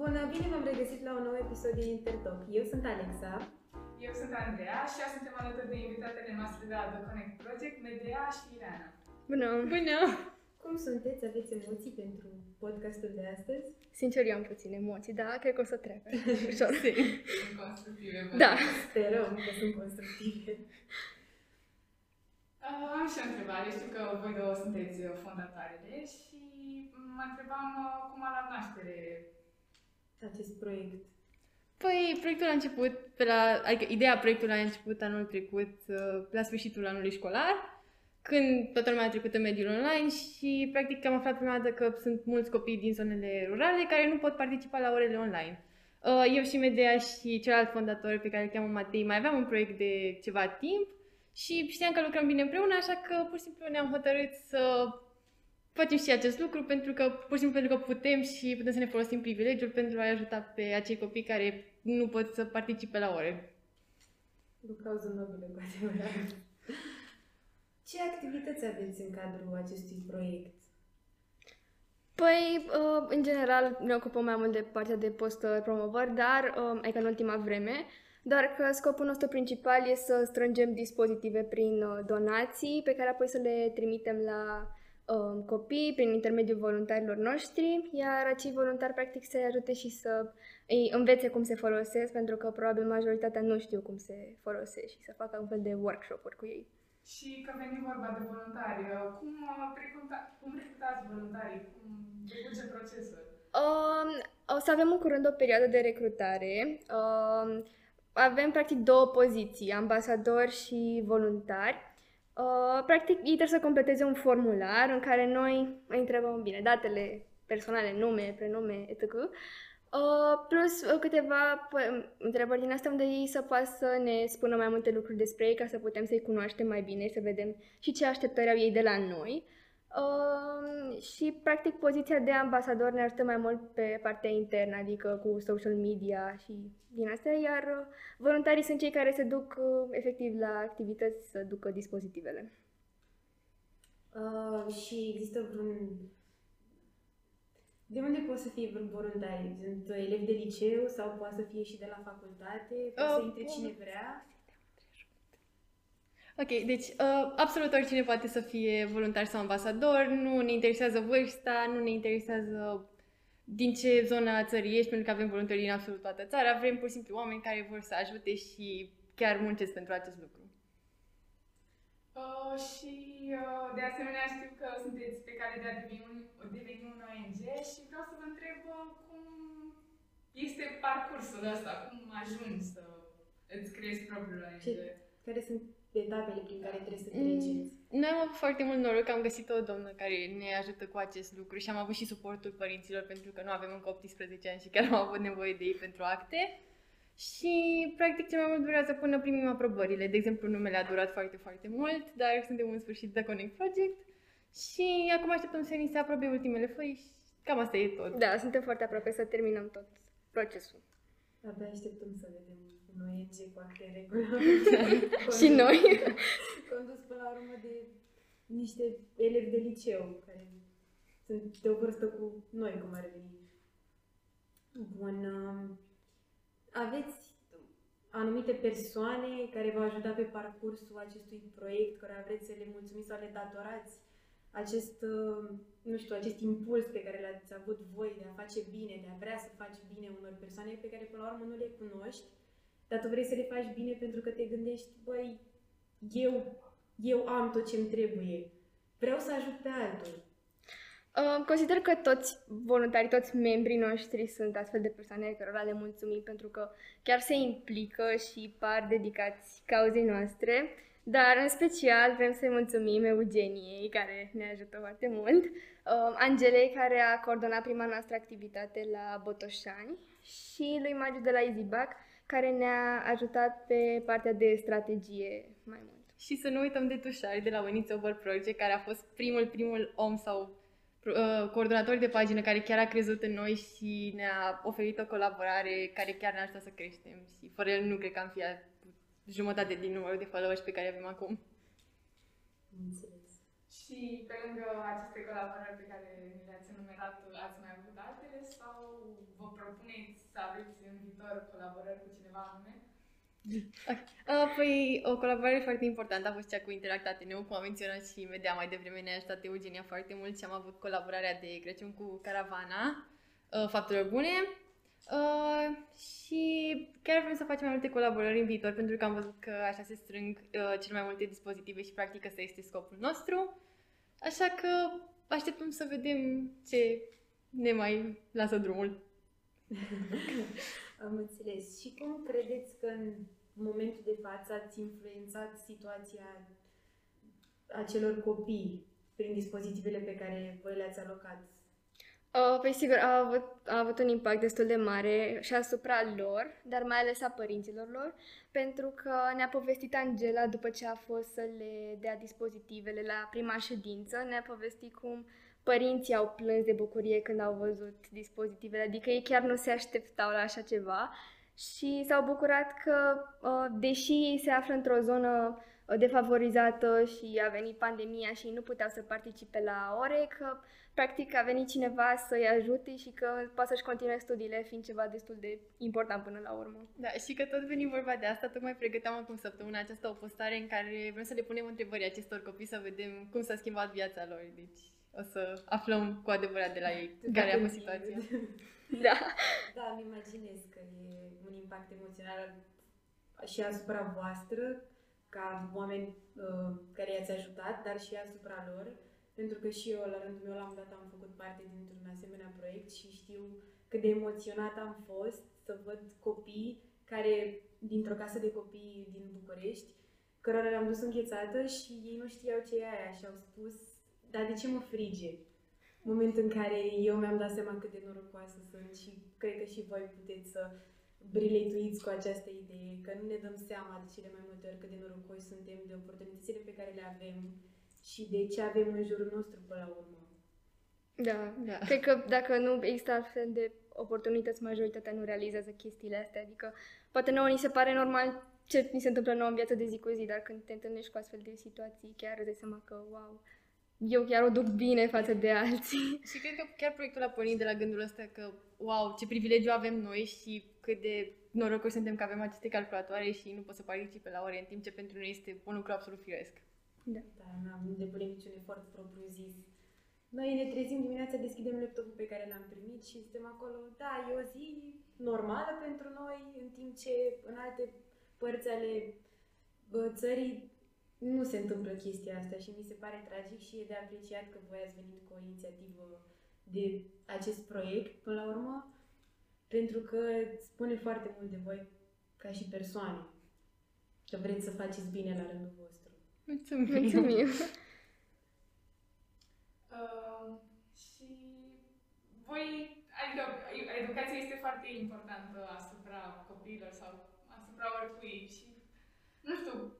Bună, bine v-am regăsit la un nou episod din Intertalk. Eu sunt Alexa. Eu sunt Andreea și azi suntem alături de invitatele noastre de la The Connect Project, Medea și Ileana. Bună! Bună! Cum sunteți? Aveți emoții pentru podcastul de astăzi? Sincer, eu am puține emoții, dar cred că o să treacă. Ușor. Sunt constructive. Da. Sperăm că sunt constructive. Uh, am și o întrebare. Știu că voi două sunteți fondatoarele și mă întrebam uh, cum a luat naștere Acest proiect. Păi, proiectul a început, pe la, adică ideea proiectului a început anul trecut, uh, la sfârșitul anului școlar, când toată lumea a trecut în mediul online și practic am aflat prima dată că sunt mulți copii din zonele rurale care nu pot participa la orele online. Uh, Eu și Medea și celălalt fondator pe care îl cheamă Matei mai aveam un proiect de ceva timp și știam că lucrăm bine împreună, așa că pur și simplu ne-am hotărât să facem și acest lucru pentru că, pur și simplu pentru că putem și putem să ne folosim privilegiul pentru a ajuta pe acei copii care nu pot să participe la ore. O cauză nobilă, cu adevărat. Ce activități aveți în cadrul acestui proiect? Păi, uh, în general, ne ocupăm mai mult de partea de postări, promovări, dar, uh, adică în ultima vreme, doar că scopul nostru principal e să strângem dispozitive prin uh, donații, pe care apoi să le trimitem la uh, copii prin intermediul voluntarilor noștri, iar acei voluntari practic să-i ajute și să îi învețe cum se folosesc, pentru că probabil majoritatea nu știu cum se folosesc și să facă un fel de workshop-uri cu ei. și că veni vorba de voluntari. uh, Cum, uh, recruta- cum recrutați voluntarii? Cum decurge procesul? Um, o să avem în curând o perioadă de recrutare. Um, avem practic două poziții, ambasadori și voluntari. Uh, practic, ei trebuie să completeze un formular în care noi îi întrebăm, bine, datele personale, nume, prenume, etc. Uh, plus uh, câteva p- întrebări din astea unde ei să poată să ne spună mai multe lucruri despre ei ca să putem să-i cunoaștem mai bine și să vedem și ce așteptări au ei de la noi. Uh, și, practic, poziția de ambasador ne ajută mai mult pe partea internă, adică cu social media și din astea, iar uh, voluntarii sunt cei care se duc uh, efectiv la activități să ducă dispozitivele. Uh, și există vreun... De unde pot să fie vreun voluntari? Sunt uh, elevi de liceu sau poate să fie și de la facultate? Poate să Uh, intre cine vrea? Ok, deci uh, absolut oricine poate să fie voluntar sau ambasador, nu ne interesează vârsta, nu ne interesează din ce zonă a țării ești, pentru că avem voluntari din absolut toată țara, vrem pur și simplu oameni care vor să ajute și chiar muncesc pentru acest lucru. Uh, și uh, de asemenea știu că sunteți pe cale de a deveni un, deveni un ONG și vreau să vă întreb uh, cum este parcursul ăsta, cum ajungi să îți creezi propriul ONG. Ce- Care sunt etapele prin care trebuie să Mm. treceți? Noi am avut foarte mult noroc că am găsit o doamnă care ne ajută cu acest lucru și am avut și suportul părinților pentru că nu avem încă 18 ani și chiar am avut nevoie de ei pentru acte. Și, practic, cel mai mult durează până primim aprobările. De exemplu, numele a durat foarte, foarte mult, dar suntem în sfârșit de Connect Project și acum așteptăm să ni se aprobe ultimele foi și cam asta e tot. Da, suntem foarte aproape să terminăm tot procesul. Abia așteptăm să vedem un ONG cu acte în regulă. Și noi. Condus până la urmă de niște elevi de liceu care sunt de o vârstă cu noi, cum ar veni. Bun. um, Aveți anumite persoane care vă ajuta pe parcursul acestui proiect, care vreți să le mulțumiți sau le datorați acest, uh, nu știu, acest impuls pe care l-ați avut voi de a face bine, de a vrea să faci bine unor persoane pe care până la urmă nu le cunoști, dar tu vrei să le faci bine pentru că te gândești, băi, eu, eu am tot ce-mi trebuie. Vreau să ajut pe altul. Uh, Consider că toți voluntarii, toți membrii noștri sunt astfel de persoane cărora le mulțumim pentru că chiar se implică și par dedicați cauzei noastre. Dar în special vrem să-i mulțumim Eugeniei, care ne ajută foarte mult, uh, Angelei, care a coordonat prima noastră activitate la Botoșani și lui Magiu de la EasyBack, care ne-a ajutat pe partea de strategie mai mult. Și să nu uităm de Tușari de la When It's Over Project, care a fost primul, primul om sau uh, coordonator de pagină care chiar a crezut în noi și ne-a oferit o colaborare care chiar ne-a ajutat să creștem. Și fără el nu cred că am fi a- jumătate din numărul de followers pe care avem acum. Înțeles. Și pe lângă aceste colaborări pe care mi le-ați enumerat, ați mai avut altele sau vă propuneți să aveți în viitor colaborări cu cineva anume? Uh, păi, o colaborare foarte importantă a fost cea cu Interact Ateneu, cum a menționat și media mai devreme, ne-a ajutat Eugenia foarte mult și am avut colaborarea de Crăciun cu Caravana, uh, Faptelor Bune. Uh, și chiar vrem să facem mai multe colaborări în viitor, pentru că am văzut că așa se strâng uh, cele mai multe dispozitive și practic ăsta este scopul nostru. Așa că așteptăm să vedem ce ne mai lasă drumul. Am înțeles. Și cum credeți că în momentul de față ați influențat situația acelor copii prin dispozitivele pe care voi le-ați alocat? Uh, păi sigur, a avut, a avut un impact destul de mare și asupra lor, dar mai ales a părinților lor, pentru că ne-a povestit Angela după ce a fost să le dea dispozitivele la prima ședință, ne-a povestit cum părinții au plâns de bucurie când au văzut dispozitivele, adică ei chiar nu se așteptau la așa ceva și s-au bucurat că, uh, deși se află într-o zonă uh, defavorizată și a venit pandemia și nu puteau să participe la ore, că practic a venit cineva să-i ajute și că poate să-și continue studiile fiind ceva destul de important până la urmă. Da, și că tot venim vorba de asta, tocmai pregăteam acum săptămâna aceasta o postare în care vrem să le punem întrebări acestor copii să vedem cum s-a schimbat viața lor. Deci o să aflăm cu adevărat de la ei care a fost situația. Da. Da, îmi imaginez că e un impact emoțional și asupra voastră, ca oameni uh, care i-ați ajutat, dar și asupra lor. Pentru că și eu, la rândul meu, la un dat am făcut parte dintr-un asemenea proiect și știu cât de emoționat am fost să văd copii care, dintr-o casă de copii din București, cărora le-am dus înghețată și ei nu știau ce e aia și au spus, dar de ce mă frige? Moment în care eu mi-am dat seama cât de norocoasă sunt și cred că și voi puteți să brileituiți cu această idee, că nu ne dăm seama de cele mai multe ori cât de norocoși suntem de oportunitățile pe care le avem și de ce avem în jurul nostru până la urmă. Da. Da. Cred că dacă nu există altfel de oportunități, majoritatea nu realizează chestiile astea. Adică, poate nouă ni se pare normal ce ni se întâmplă nouă în viața de zi cu zi, dar când te întâlnești cu astfel de situații, chiar îți dai seama că, wow, eu chiar o duc bine față de alții. Și cred că chiar proiectul a pornit de la gândul ăsta că, wow, ce privilegiu avem noi și cât de norocoși suntem că avem aceste calculatoare și nu pot să participe la ore, în timp ce pentru noi este un lucru absolut firesc. Da. Da, nu am depunem niciun efort propriu zis. Noi ne trezim dimineața, deschidem laptopul pe care l-am primit și suntem acolo, da, e o zi normală pentru noi, în timp ce în alte părți ale bă, țării nu se întâmplă chestia asta și mi se pare tragic și e de apreciat că voi ați venit cu o inițiativă de acest proiect, până la urmă, pentru că spune foarte mult de voi ca și persoane, că vreți să faceți bine la rândul vostru. Mulțumim! Mulțumim! Uh, și voi, adică educația este foarte importantă asupra copiilor sau asupra oricui și nu știu,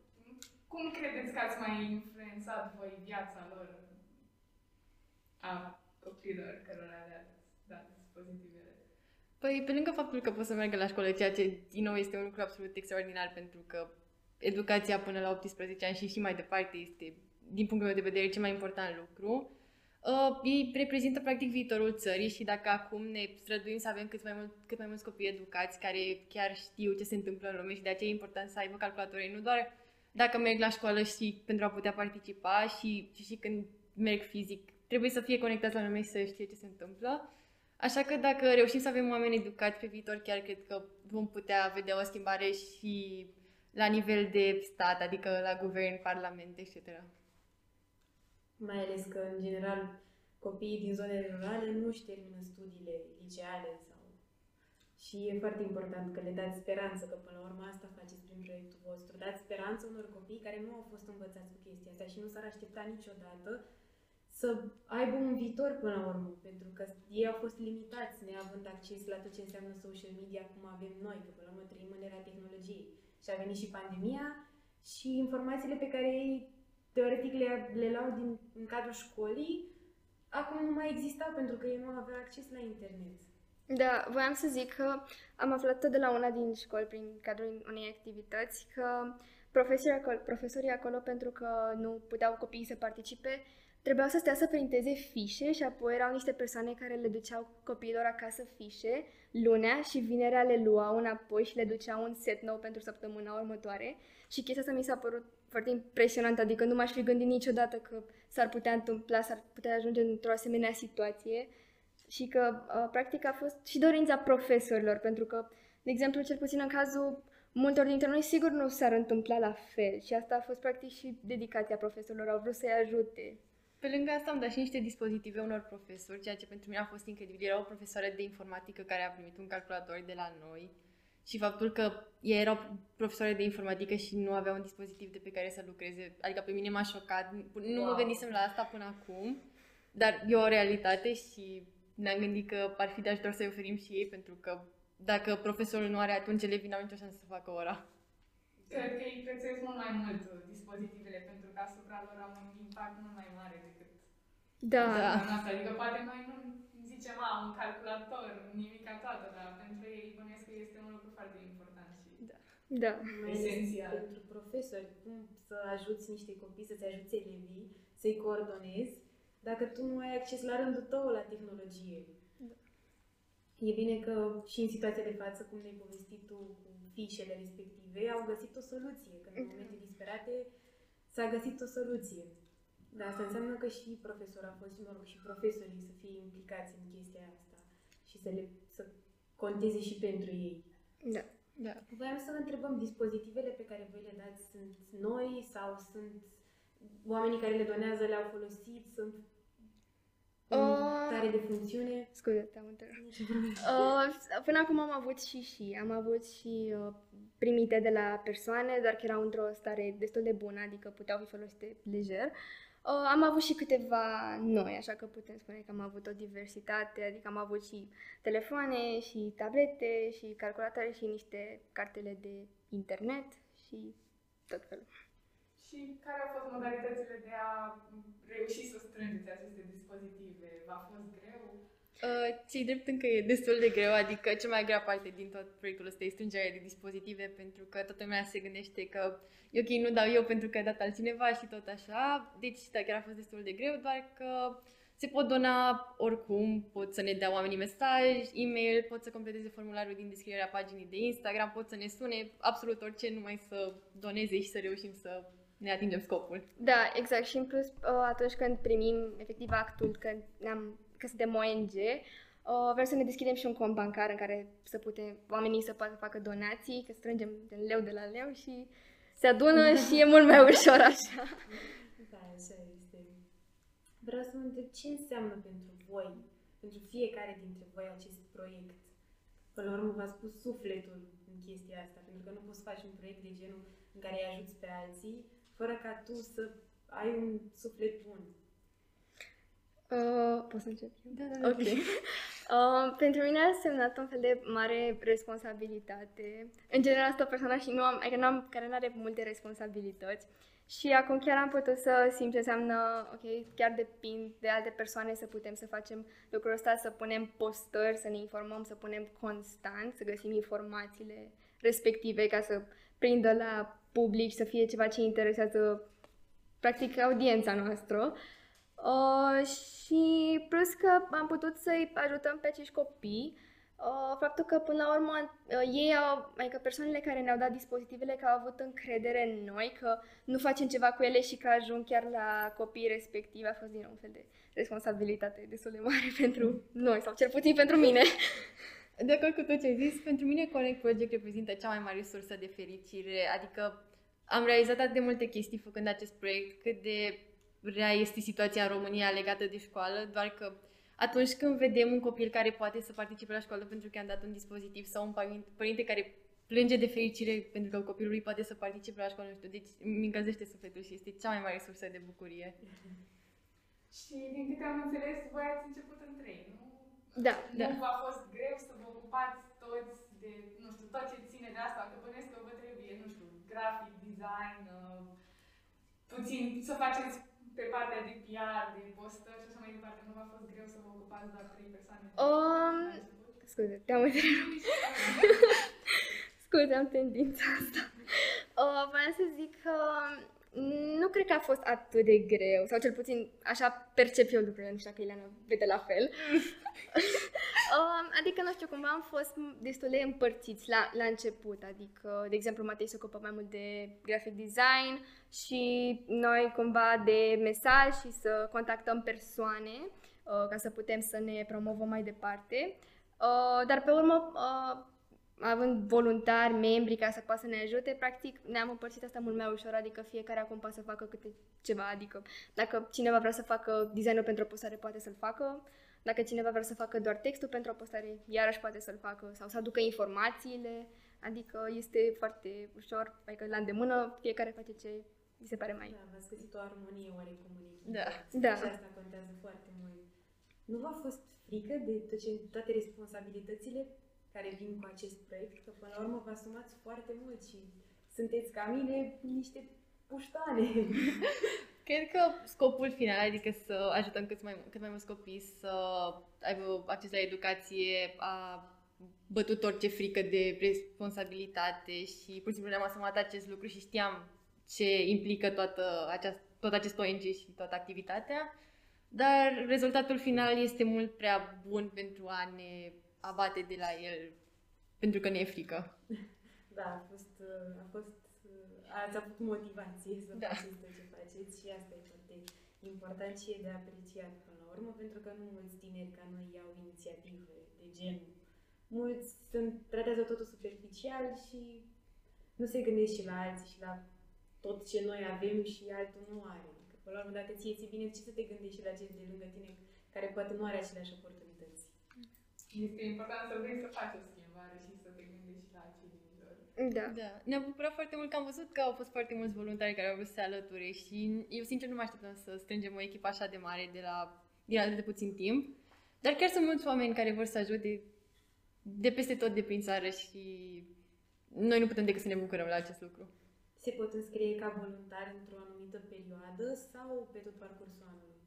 cum credeți că ați mai influențat voi viața lor a copiilor cărora le-ați dat dispozitivele? Păi, pe lângă faptul că pot să meargă la școală, ceea ce, din nou, este un lucru absolut extraordinar, pentru că educația până la 18 ani și și mai departe este, din punctul meu de vedere, cel mai important lucru. Uh, ei reprezintă, practic, viitorul țării și dacă acum ne străduim să avem cât mai, mult, cât mai mulți copii educați care chiar știu ce se întâmplă în lume și de aceea e important să aibă calculatoare, nu doar dacă merg la școală și pentru a putea participa și, și, și când merg fizic, trebuie să fie conectați la lume și să știe ce se întâmplă. Așa că dacă reușim să avem oameni educați pe viitor, chiar cred că vom putea vedea o schimbare și la nivel de stat, adică la guvern, parlament, etc. Mai ales că, în general, copiii din zonele rurale nu își termină studiile liceale sau... Și e foarte important că le dați speranță, că până la urmă asta faceți prin proiectul vostru. Dați speranță unor copii care nu au fost învățați cu chestia asta și nu s-ar aștepta niciodată să aibă un viitor până la urmă, pentru că ei au fost limitați neavând acces la tot ce înseamnă social media cum avem noi, că până la urmă trăim în era tehnologiei. Și a venit și pandemia și informațiile pe care ei teoretic le, le luau din, în cadrul școlii, acum nu mai existau pentru că ei nu aveau acces la internet. Da, voiam să zic că am aflat tot de la una din școli, prin cadrul unei activități, că profesorii acolo, profesorii acolo, pentru că nu puteau copiii să participe, trebuiau să stea să printeze fișe și apoi erau niște persoane care le duceau copiilor acasă fișe lunea și vinerea le luau înapoi și le duceau un set nou pentru săptămâna următoare. Și chestia asta mi s-a părut foarte impresionant, adică nu m-aș fi gândit niciodată că s-ar putea întâmpla, s-ar putea ajunge într-o asemenea situație și că uh, practic a fost și dorința profesorilor, pentru că, de exemplu, cel puțin în cazul multor dintre noi, sigur nu s-ar întâmpla la fel și asta a fost practic și dedicația profesorilor, au vrut să-i ajute. Pe lângă asta am dat și niște dispozitive unor profesori, ceea ce pentru mine a fost incredibil. Era o profesoară de informatică care a primit un calculator de la noi și faptul că ea era profesoară de informatică și nu avea un dispozitiv de pe care să lucreze, adică pe mine m-a șocat. Nu wow. mă gândisem la asta până acum, dar e o realitate și ne-am gândit că ar fi de ajutor să-i oferim și ei, pentru că dacă profesorul nu are, atunci elevii n-au nicio șansă să facă ora. Cred că ei prețuiesc mult mai mult dispozitivele pentru că asupra lor au un impact mult mai mare decât Da. da. Asta. Adică poate noi nu zicem, a, un calculator, nimica toată, dar pentru ei bănuiesc că este un lucru foarte important și Da. Da. Mai ales Esențial. pentru profesori, cum să ajuți niște copii, să-ți ajuți elevii, să-i coordonezi, dacă tu nu ai acces la rândul tău la tehnologie. Da. E bine că și în situația de față, cum ne-ai povestit tu cu fișele respective, au găsit o soluție, că în momente disperate s-a găsit o soluție. Dar asta înseamnă că și profesorul a fost, mă rog, și profesorii să fie implicați în chestia asta și să le să conteze și pentru ei. Da. Da. Voiam să vă întrebăm, dispozitivele pe care voi le dați sunt noi sau sunt oamenii care le donează le-au folosit, sunt în Uh, stare de funcțiune? Scuze, te-am întrerupt. Uh, până acum am avut și și. Am avut și uh, primite de la persoane, dar că erau într-o stare destul de bună, adică puteau fi folosite lejer. Uh, am avut și câteva noi, așa că putem spune că am avut o diversitate, adică am avut și telefoane, și tablete, și calculatoare, și niște cartele de internet și tot felul. Și care au fost modalitățile de a reuși să strângeți aceste dispozitive? V-a fost greu? Uh, cei drept încă e destul de greu, adică cea mai grea parte din tot proiectul ăsta e strângerea de dispozitive, pentru că toată lumea se gândește că e ok, nu dau eu pentru că a dat altcineva și tot așa. Deci, da, chiar a fost destul de greu, doar că se pot dona oricum, pot să ne dea oamenii mesaj, e-mail, pot să completeze formularul din descrierea paginii de Instagram, pot să ne sune absolut orice, numai să doneze și să reușim să ne atingem scopul. Da, exact. Și în plus, uh, atunci când primim efectiv actul că, ne-am, că suntem ONG, uh, vrem să ne deschidem și un cont bancar în care să putem, oamenii să poată facă donații, că strângem de leu de la leu și se adună și e mult mai ușor așa. Da, așa este. Vreau să vă întreb ce înseamnă pentru voi, pentru fiecare dintre voi acest proiect. Până la urmă v-a spus sufletul în chestia asta, pentru că nu poți să faci un proiect de genul în care îi ajuți pe alții, fără ca tu să ai un suflet bun. Uh, poți să încep? eu? Da, da, Ok. Uh, pentru mine a semnat un fel de mare responsabilitate. În general, sunt o persoană și nu am, adică nu am, care nu are multe responsabilități. Și acum chiar am putut să simt ce înseamnă, ok, chiar depind de alte persoane să putem să facem lucrul ăsta, să punem postări, să ne informăm, să punem constant, să găsim informațiile respective ca să prindă la public și să fie ceva ce interesează practic audiența noastră. Uh, și plus că am putut să-i ajutăm pe acești copii. Uh, faptul că până la urmă uh, ei au, adică persoanele care ne-au dat dispozitivele că au avut încredere în noi, că nu facem ceva cu ele și că ajung chiar la copiii respectivi, a fost din nou un fel de responsabilitate destul de mare pentru noi, sau cel puțin pentru mine. De acord cu tot ce ai zis, pentru mine Connect Project reprezintă cea mai mare sursă de fericire, adică am realizat atât de multe chestii făcând acest proiect, cât de rea este situația în România legată de școală, doar că atunci când vedem un copil care poate să participe la școală pentru că i-am dat un dispozitiv sau un părinte, părinte care plânge de fericire pentru că copilul lui poate să participe la școală, nu știu, deci mi încălzește sufletul și este cea mai mare sursă de bucurie. Și din câte am înțeles, voi ați început în trei, nu? Da, Da. Nu v-a fost greu să vă ocupați toți de, nu știu, tot ce ține de asta, că bănesc că vă trebuie, nu știu, grafic, design, uh, puțin să faceți pe partea de PR, de postări și așa mai departe. Nu v-a fost greu să vă ocupați doar trei persoane? Um, La început? Scuze, te-am întrerupt. Scuze, am tendința asta. Uh, vreau să zic că nu cred că a fost atât de greu, sau cel puțin așa percep eu lucrurile, nu știu dacă Ileana vede la fel. um, adică, nu știu, cumva am fost destul de împărțiți la, la început, adică, de exemplu, Matei se ocupă mai mult de graphic design și noi cumva de mesaj și să contactăm persoane uh, ca să putem să ne promovăm mai departe. Uh, dar pe urmă, uh, având voluntari, membri ca să poată să ne ajute, practic ne-am împărțit asta mult mai ușor, adică fiecare acum poate să facă câte ceva, adică dacă cineva vrea să facă designul pentru o postare, poate să-l facă, dacă cineva vrea să facă doar textul pentru o postare, iarăși poate să-l facă sau să aducă informațiile, adică este foarte ușor, adică la îndemână, fiecare face ce mi se pare mai... Da, v-ați găsit o armonie oarecum în echipă. Da. Da. Și asta contează foarte mult. Nu v-a fost frică de tot ce, toate responsabilitățile care vin cu acest proiect? Că până la urmă vă asumați foarte mult și sunteți ca mine niște puștoane. Cred că scopul final, adică să ajutăm cât mai, cât mai mulți copii să aibă acces la educație, a bătut orice frică de responsabilitate și pur și simplu ne-am asumat acest lucru și știam ce implică toată aceast, tot acest ONG și toată activitatea, dar rezultatul final este mult prea bun pentru a ne abate de la el, pentru că ne e frică. Da, a fost, a fost ați avut motivație să Da. faceți tot ce faceți și asta e foarte important și e de apreciat până la urmă, pentru că nu mulți tineri ca noi iau inițiative de genul. Mulți sunt, tratează totul superficial și nu se gândesc și la alții și la tot ce noi avem și altul nu are. Adică, până la urmă, dacă ție ți bine, ce să te gândești și la cel de lângă tine care poate nu are aceleași oportunități? Este important să vrei să faci o schimbare și să te gândești și la cei din jur. Da. Da, ne-a bucurat foarte mult că am văzut că au fost foarte mulți voluntari care au vrut să se alăture și eu sincer nu mă așteptam să strângem o echipă așa de mare de la, din atât de puțin timp. Dar chiar sunt mulți oameni care vor să ajute de peste tot de prin țară și noi nu putem decât să ne bucurăm la acest lucru. Se pot înscrie ca voluntari într-o anumită perioadă sau pe tot parcursul anului?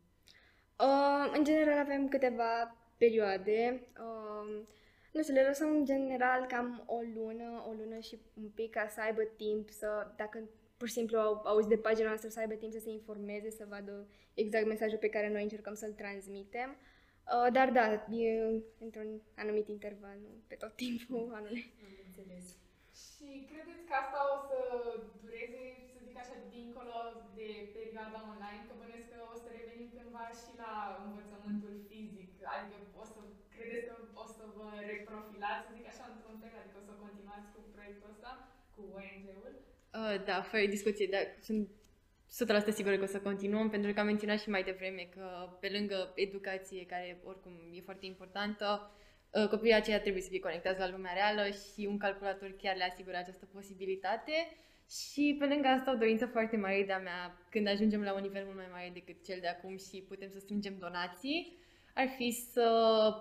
Uh, în general avem câteva perioade. Uh, nu știu, le lăsăm în general cam o lună, o lună și un pic ca să aibă timp să, dacă pur și simplu au auzi de pagina noastră, să aibă timp să se informeze, să vadă exact mesajul pe care noi încercăm să-l transmitem. Uh, dar da, e într-un anumit interval, nu pe tot timpul anului. Am înțeles. Și credeți că asta o să dureze, să zic așa, dincolo de perioada online? Că bănesc că o să revenim cândva și la învățământul fizic. Adică o să, credeți că o să vă reprofilați, să zic așa, într-un fel? Adică o să continuați cu proiectul ăsta, cu ONG-ul? Uh, da, fără discuție, dar sunt 100% sigură că o să continuăm, pentru că am menționat și mai devreme că pe lângă educație, care oricum e foarte importantă, uh, copiii aceia trebuie să fie conectați la lumea reală și un calculator chiar le asigură această posibilitate. Și pe lângă asta o dorință foarte mare de-a mea, când ajungem la un nivel mult mai mare decât cel de acum și putem să strângem donații, ar fi să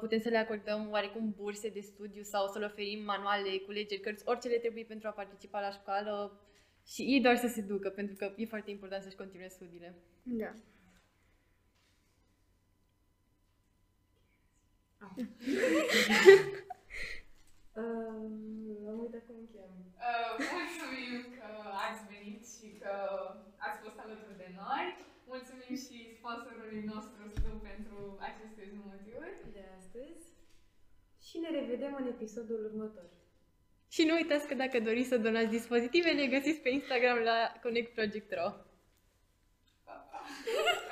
putem să le acordăm oarecum burse de studiu sau să le oferim manuale, culegeri, cărți, orice le trebuie pentru a participa la școală și ei doar să se ducă, pentru că e foarte important să-și continue studiile. Da. Um, am uitat cum îmi cheamă. Uh, mulțumim că ați venit și că ați fost alături de noi. Mulțumim și sponsorului nostru Stu pentru aceste zmuturi. de astăzi și ne revedem în episodul următor. Și nu uitați că dacă doriți să donați dispozitive, le găsiți pe Instagram la Connect Project Ro.